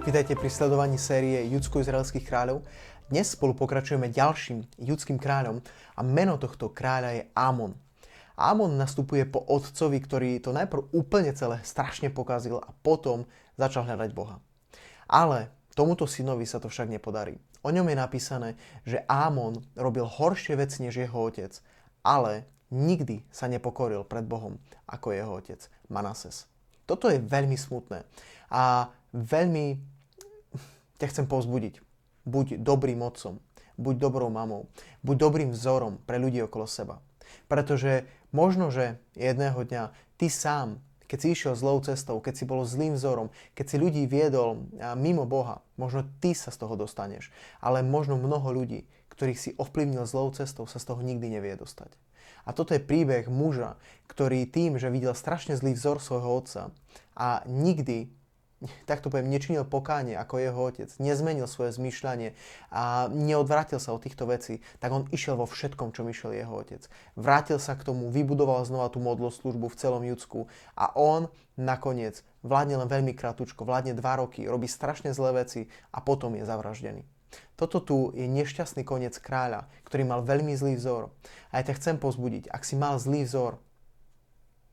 Vítajte pri sledovaní série Judsko-izraelských kráľov. Dnes spolu pokračujeme ďalším judským kráľom a meno tohto kráľa je Amon. Amon nastupuje po otcovi, ktorý to najprv úplne celé strašne pokazil a potom začal hľadať Boha. Ale tomuto synovi sa to však nepodarí. O ňom je napísané, že Amon robil horšie veci než jeho otec, ale nikdy sa nepokoril pred Bohom ako jeho otec Manases. Toto je veľmi smutné a veľmi ťa chcem povzbudiť. Buď dobrým otcom, buď dobrou mamou, buď dobrým vzorom pre ľudí okolo seba. Pretože možno, že jedného dňa ty sám, keď si išiel zlou cestou, keď si bol zlým vzorom, keď si ľudí viedol mimo Boha, možno ty sa z toho dostaneš. Ale možno mnoho ľudí, ktorých si ovplyvnil zlou cestou, sa z toho nikdy nevie dostať. A toto je príbeh muža, ktorý tým, že videl strašne zlý vzor svojho otca a nikdy tak to poviem, nečinil pokánie ako jeho otec, nezmenil svoje zmýšľanie a neodvrátil sa od týchto vecí, tak on išiel vo všetkom, čo išiel jeho otec. Vrátil sa k tomu, vybudoval znova tú modloslužbu v celom Judsku a on nakoniec vládne len veľmi kratučko, vládne dva roky, robí strašne zlé veci a potom je zavraždený. Toto tu je nešťastný koniec kráľa, ktorý mal veľmi zlý vzor. A ja ťa chcem pozbudiť, ak si mal zlý vzor,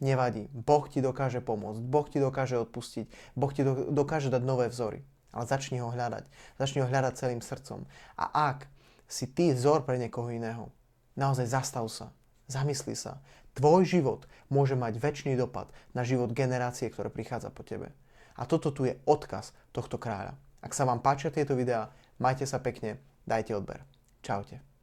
Nevadí. Boh ti dokáže pomôcť. Boh ti dokáže odpustiť. Boh ti dokáže dať nové vzory. Ale začni ho hľadať. Začni ho hľadať celým srdcom. A ak si ty vzor pre niekoho iného, naozaj zastav sa. Zamysli sa. Tvoj život môže mať väčší dopad na život generácie, ktoré prichádza po tebe. A toto tu je odkaz tohto kráľa. Ak sa vám páčia tieto videá, majte sa pekne, dajte odber. Čaute.